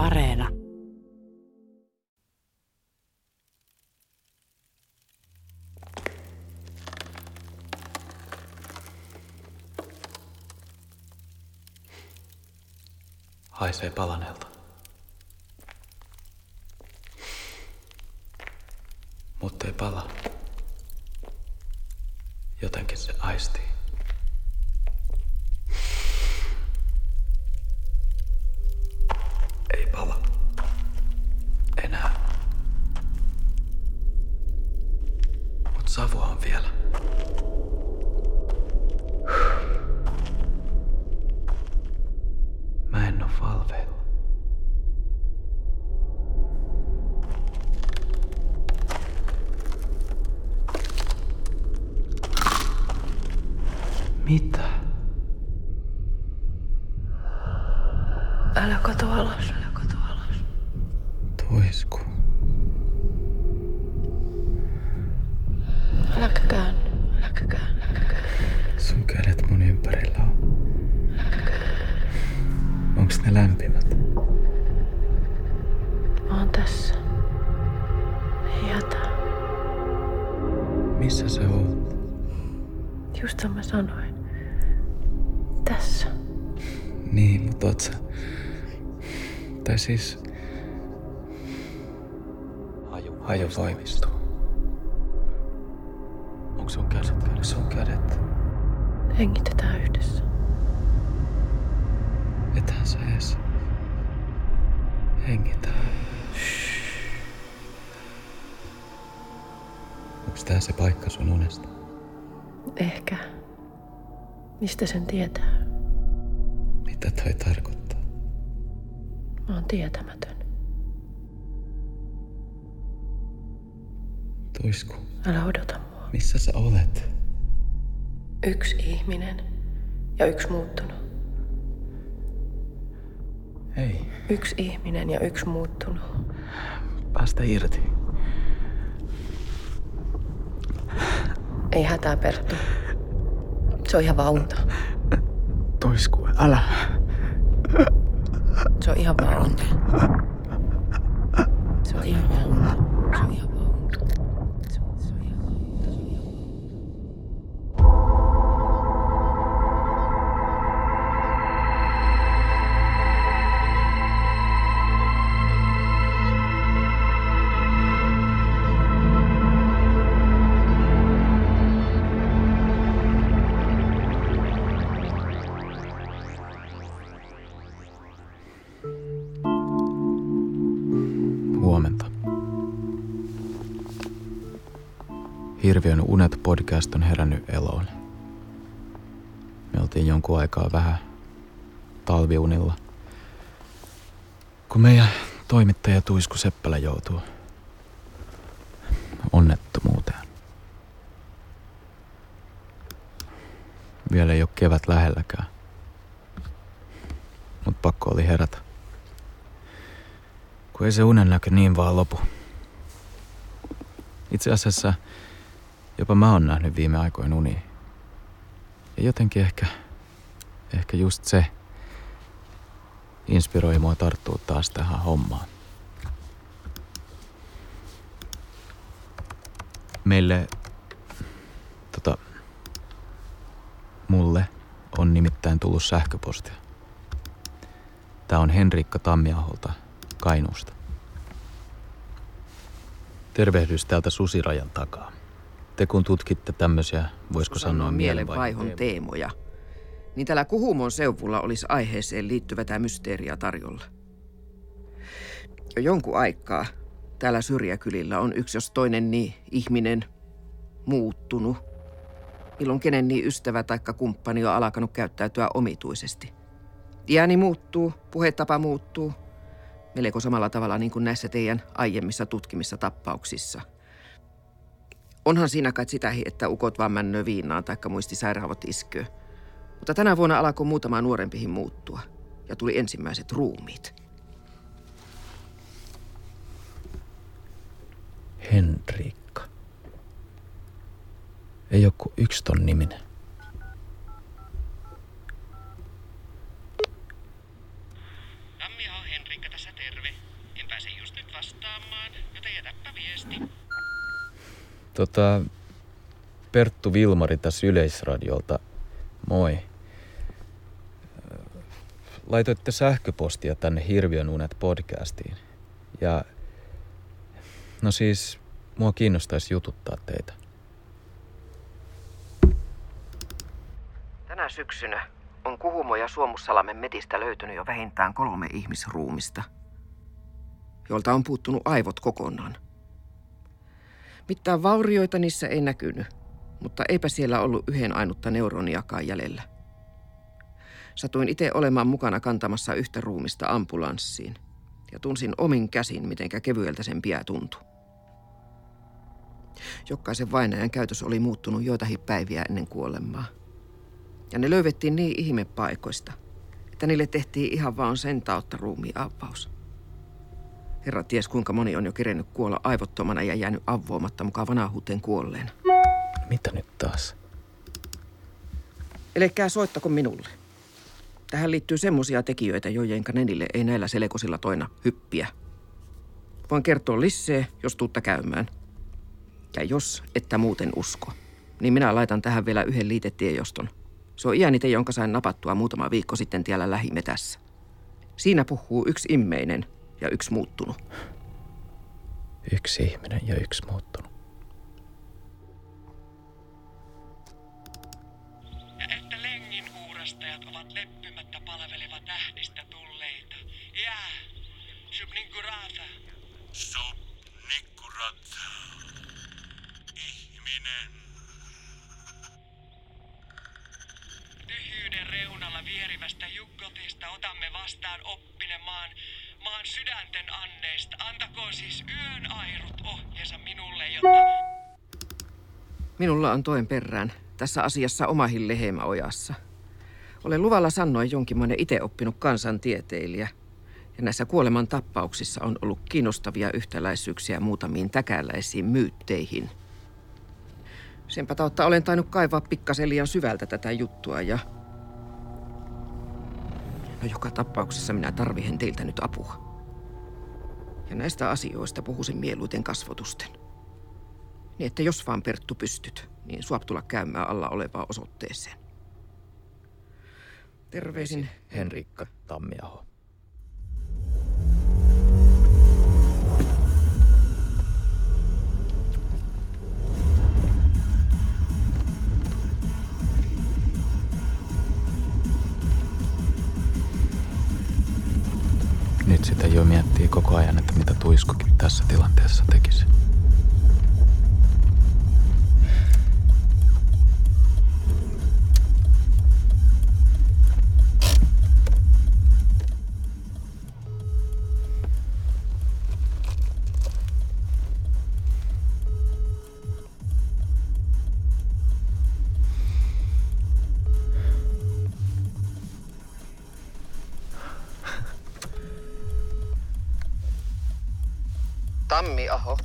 Areena. Haisee palaneelta. Mutta ei pala. Jotenkin se aistii. Ei pala. Enää. Mut savua on Just mä sanoin. Tässä. Niin, mutta oot sä... Tai siis... Haju, Haju voimistuu. Onko sun kädet? Onko sun kädet? Hengitetään yhdessä. Ethän sä. Onks tää se paikka sun unesta? Ehkä. Mistä sen tietää? Mitä toi tarkoittaa? Mä oon tietämätön. Tuisku, Älä odota mua. missä sä olet? Yksi ihminen ja yksi muuttunut. Hei, Yksi ihminen ja yksi muuttunut. päästä irti. Ei hätää, Perttu. Se on ihan vaan unta. Tuisku, älä. Se on ihan vaan unta. Se on ihan vaan unta. Hirviön unet podcast on herännyt eloon. Me oltiin jonkun aikaa vähän talviunilla. Kun meidän toimittaja Tuisku Seppälä joutuu onnettomuuteen. Vielä ei ole kevät lähelläkään. Mut pakko oli herätä. Kun ei se unen näkö niin vaan lopu. Itse asiassa jopa mä oon nähnyt viime aikoina unia. Ja jotenkin ehkä, ehkä just se inspiroi mua tarttua taas tähän hommaan. Meille, tota, mulle on nimittäin tullut sähköpostia. Tää on Henrikka Tammiaholta Kainuusta. Tervehdys täältä susirajan takaa. Te kun tutkitte tämmöisiä, voisiko sanoa mielenvaihon teemoja, niin tällä Kuhumon seuvulla olisi aiheeseen liittyvää mysteeriä tarjolla. Jo jonkun aikaa täällä syrjäkylillä on yksi jos toinen niin ihminen muuttunut, milloin kenen niin ystävä tai kumppani on alkanut käyttäytyä omituisesti. Iäni muuttuu, puhetapa muuttuu, melko samalla tavalla niin kuin näissä teidän aiemmissa tutkimissa tappauksissa. Onhan siinä kai sitä, että ukot vaan männö viinaan taikka muistisairaavat iskyö. Mutta tänä vuonna alkoi muutama nuorempihin muuttua ja tuli ensimmäiset ruumiit. Henrikka. Ei joku yksi ton niminen. Tammiaho Henrikka tässä terve. Tota, Perttu Vilmari tässä Yleisradiolta. Moi. Laitoitte sähköpostia tänne Hirviön unet podcastiin. Ja no siis, mua kiinnostaisi jututtaa teitä. Tänä syksynä on Kuhumo ja Suomussalamen metistä löytynyt jo vähintään kolme ihmisruumista, joilta on puuttunut aivot kokonaan. Mitään vaurioita niissä ei näkynyt, mutta eipä siellä ollut yhden ainutta neuroniakaan jäljellä. Satuin itse olemaan mukana kantamassa yhtä ruumista ambulanssiin ja tunsin omin käsin, mitenkä kevyeltä sen piä tuntui. Jokaisen vainajan käytös oli muuttunut joitakin päiviä ennen kuolemaa. Ja ne löydettiin niin ihmepaikoista, että niille tehtiin ihan vaan sen tautta ruumiin avaus. Herra ties kuinka moni on jo kerennyt kuolla aivottomana ja jäänyt avvoamatta mukaan vanhuuteen kuolleen. Mitä nyt taas? Elekää soittako minulle. Tähän liittyy semmosia tekijöitä, joidenka nenille ei näillä selekosilla toina hyppiä. Voin kertoa lisää, jos tuutta käymään. Ja jos että muuten usko, niin minä laitan tähän vielä yhden liitetiejoston. Se on iänite, jonka sain napattua muutama viikko sitten tiellä lähimetässä. Siinä puhuu yksi immeinen ja yksi muuttunut. Yksi ihminen ja yksi muuttunut. On toen perään tässä asiassa omahin lehemäojassa. Olen luvalla sanoa jonkinmoinen itse oppinut kansantieteilijä. Ja näissä kuoleman tappauksissa on ollut kiinnostavia yhtäläisyyksiä muutamiin täkäläisiin myytteihin. Senpä tautta olen tainnut kaivaa pikkasen liian syvältä tätä juttua ja... No joka tapauksessa minä tarvihen teiltä nyt apua. Ja näistä asioista puhuisin mieluiten kasvotusten. Niin että jos vaan Perttu pystyt, niin suop tulla käymään alla olevaan osoitteeseen. Terveisin Henrikka Tammiaho. Nyt sitä jo miettii koko ajan, että mitä Tuiskukin tässä tilanteessa tekisi. Tammiaho.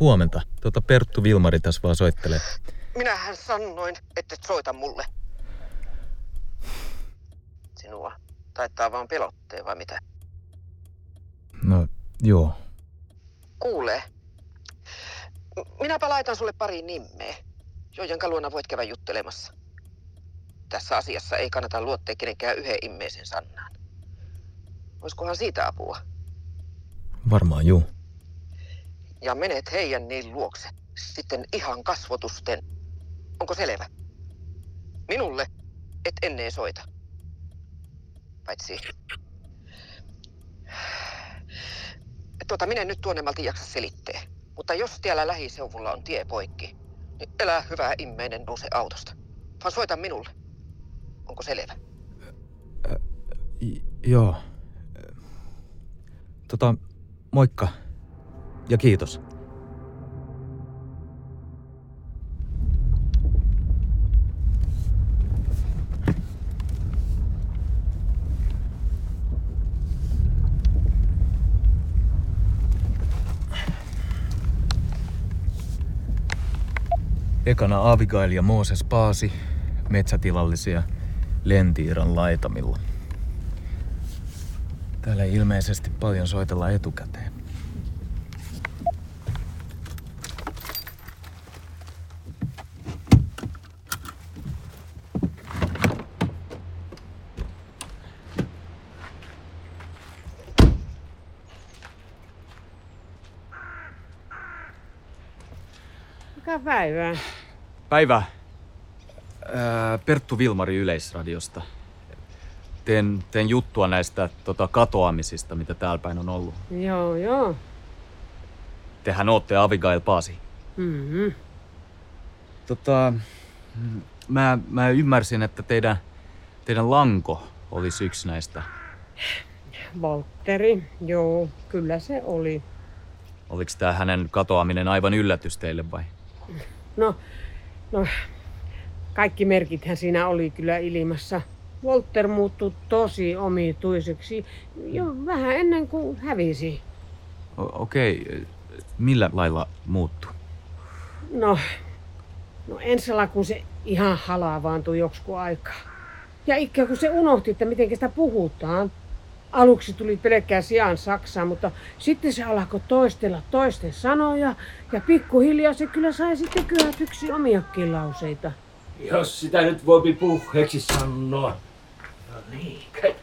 Huomenta. Tuota Perttu Vilmari tässä vaan soittelee. Minähän sanoin, että et soita mulle. Sinua taittaa vaan pelotteen vai mitä? No, joo. Kuulee. M- Minäpä laitan sulle pari nimeä, joiden luona voit käydä juttelemassa. Tässä asiassa ei kannata luottaa kenenkään yhden immeisen sannaan. Oiskohan siitä apua? Varmaan juu. Ja menet heidän niin luokse. Sitten ihan kasvotusten. Onko selvä? Minulle et ennen soita. Paitsi... Tuota, minä en nyt tuonnemmalti jaksa selittää. Mutta jos tiellä lähiseuvulla on tie poikki, niin elää hyvä immeinen nouse autosta. Vaan soita minulle. Onko selvä? J- joo. Tota, moikka. Ja kiitos. Ekana Abigail ja Mooses Paasi, metsätilallisia Lentiiran laitamilla. Täällä ilmeisesti paljon soitella etukäteen. Päivää? Päivää. Perttu Vilmari Yleisradiosta. Teen, teen juttua näistä tota, katoamisista, mitä täällä päin on ollut. Joo, joo. Tehän ootte Abigail Paasi. Mm-hmm. Tota, mä, mä ymmärsin, että teidän, teidän lanko olisi yksi näistä. Voltteri, joo, kyllä se oli. Oliko tämä hänen katoaminen aivan yllätys teille vai? No, no, kaikki merkithän siinä oli kyllä ilmassa. Walter muuttui tosi omituiseksi jo vähän ennen kuin hävisi. O- Okei, millä lailla muuttuu? No, no ensillä kun se ihan halavaantui joksikin aikaa. Ja ikään kuin se unohti, että miten sitä puhutaan. Aluksi tuli pelkkää sijaan saksaa, mutta sitten se alkoi toistella toisten sanoja ja pikkuhiljaa se kyllä sai sitten kyhätyksi omiakin lauseita. Jos sitä nyt voi puheeksi sanoa. No niin, kai.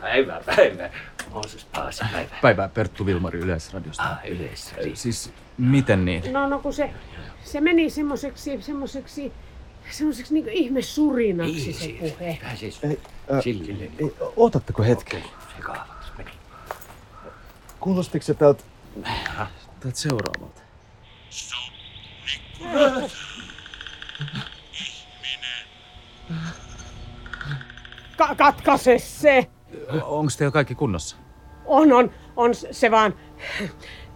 Päivä, päivä. Mooses Paasi, päivä. Päivää Perttu Vilmari Yleisradiosta. Ah, yleisradio. Siis miten niin? No, no kun se, se meni semmoiseksi, semmoiseksi, semmoiseksi niin ihme surinaksi se puhe. Pääsis sillille. ei, Ootatteko hetken? Sekaavaksi meni. Kuulostiko se täältä, täältä seuraavalta? Ka- katkaise se! Onko teillä kaikki kunnossa? On, on, on se vaan.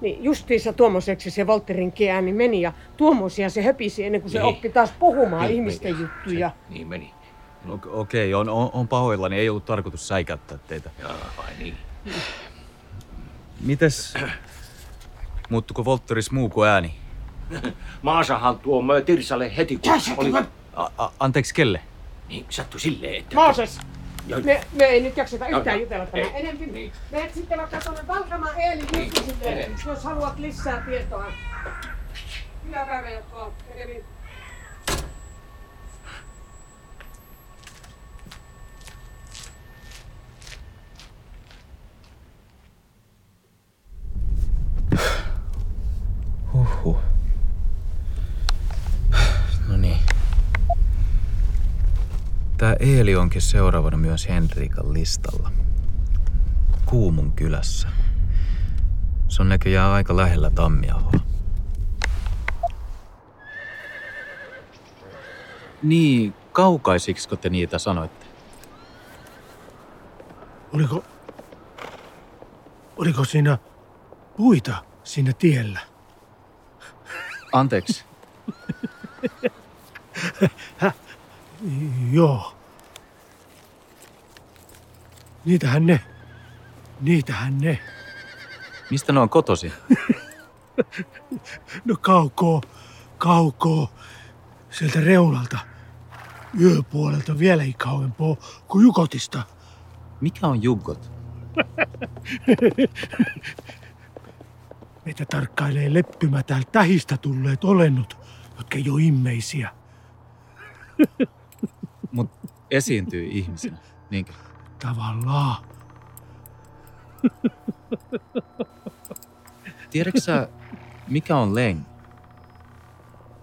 Niin justiinsa tuommoiseksi se Volterin ääni meni ja tuommoisia se höpisi ennen kuin se Niin. oppi taas puhumaan Niin ihmisten meni. juttuja. Se, niin meni. O- Okei, on, on, on pahoillani. Ei ollut tarkoitus säikäyttää teitä. Jaa, vai niin. Mites? Muuttuko Voltteris muu kuin ääni? Maasahan tuo mä Tirsalle heti, kun oli... A- a- anteeksi kelle? Niin, sattui silleen, että... Mooses! Me, me ei nyt jakseta yhtään jutella tänään. Ei, Enempi niin. menet sitten vaikka tuonne Valkamaan juttusille, Mene. jos haluat lisää tietoa. Hyvää päivää jatkoa. Tää Eeli onkin seuraavana myös Henrikan listalla. Kuumun kylässä. Se on näköjään aika lähellä Tammiahoa. Niin, kaukaisiksiko te niitä sanoitte? Oliko, oliko siinä puita siinä tiellä? Anteeksi. Joo. Niitähän ne. Niitähän ne. Mistä ne on kotosi? No kaukoo, kaukoo. Sieltä reunalta. Yöpuolelta vielä ei kauempaa kuin Jukotista. Mikä on juggot? Meitä tarkkailee leppymätään tähistä tulleet olennot, jotka ei ole immeisiä. Esiintyy ihmisenä. Niinkö? Tavallaan. Tiedätkö sä, mikä on leng?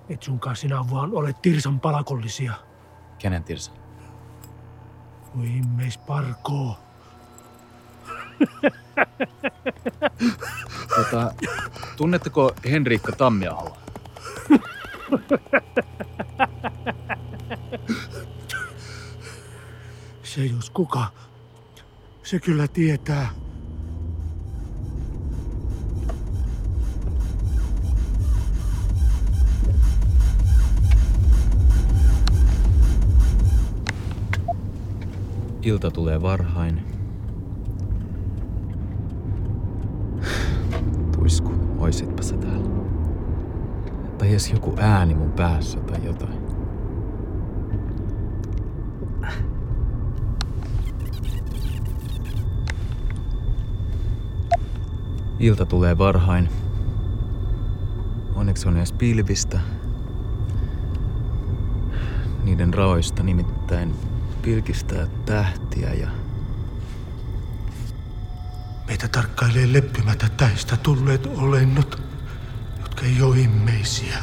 Et sunkaan sinä vaan ole Tirsan palakollisia. Kenen Tirsa? Voi immeis parkoo. Tota, tunnetteko Henriikka Tammiahoa? Se jos kuka, se kyllä tietää. Ilta tulee varhain. Tuisku, oisitpä sä täällä. Tai edes joku ääni mun päässä tai jotain. Ilta tulee varhain. Onneksi on edes pilvistä. Niiden raoista nimittäin pilkistää tähtiä ja Meitä tarkkailee leppymättä täistä tulleet olennot, jotka ei ole immeisiä.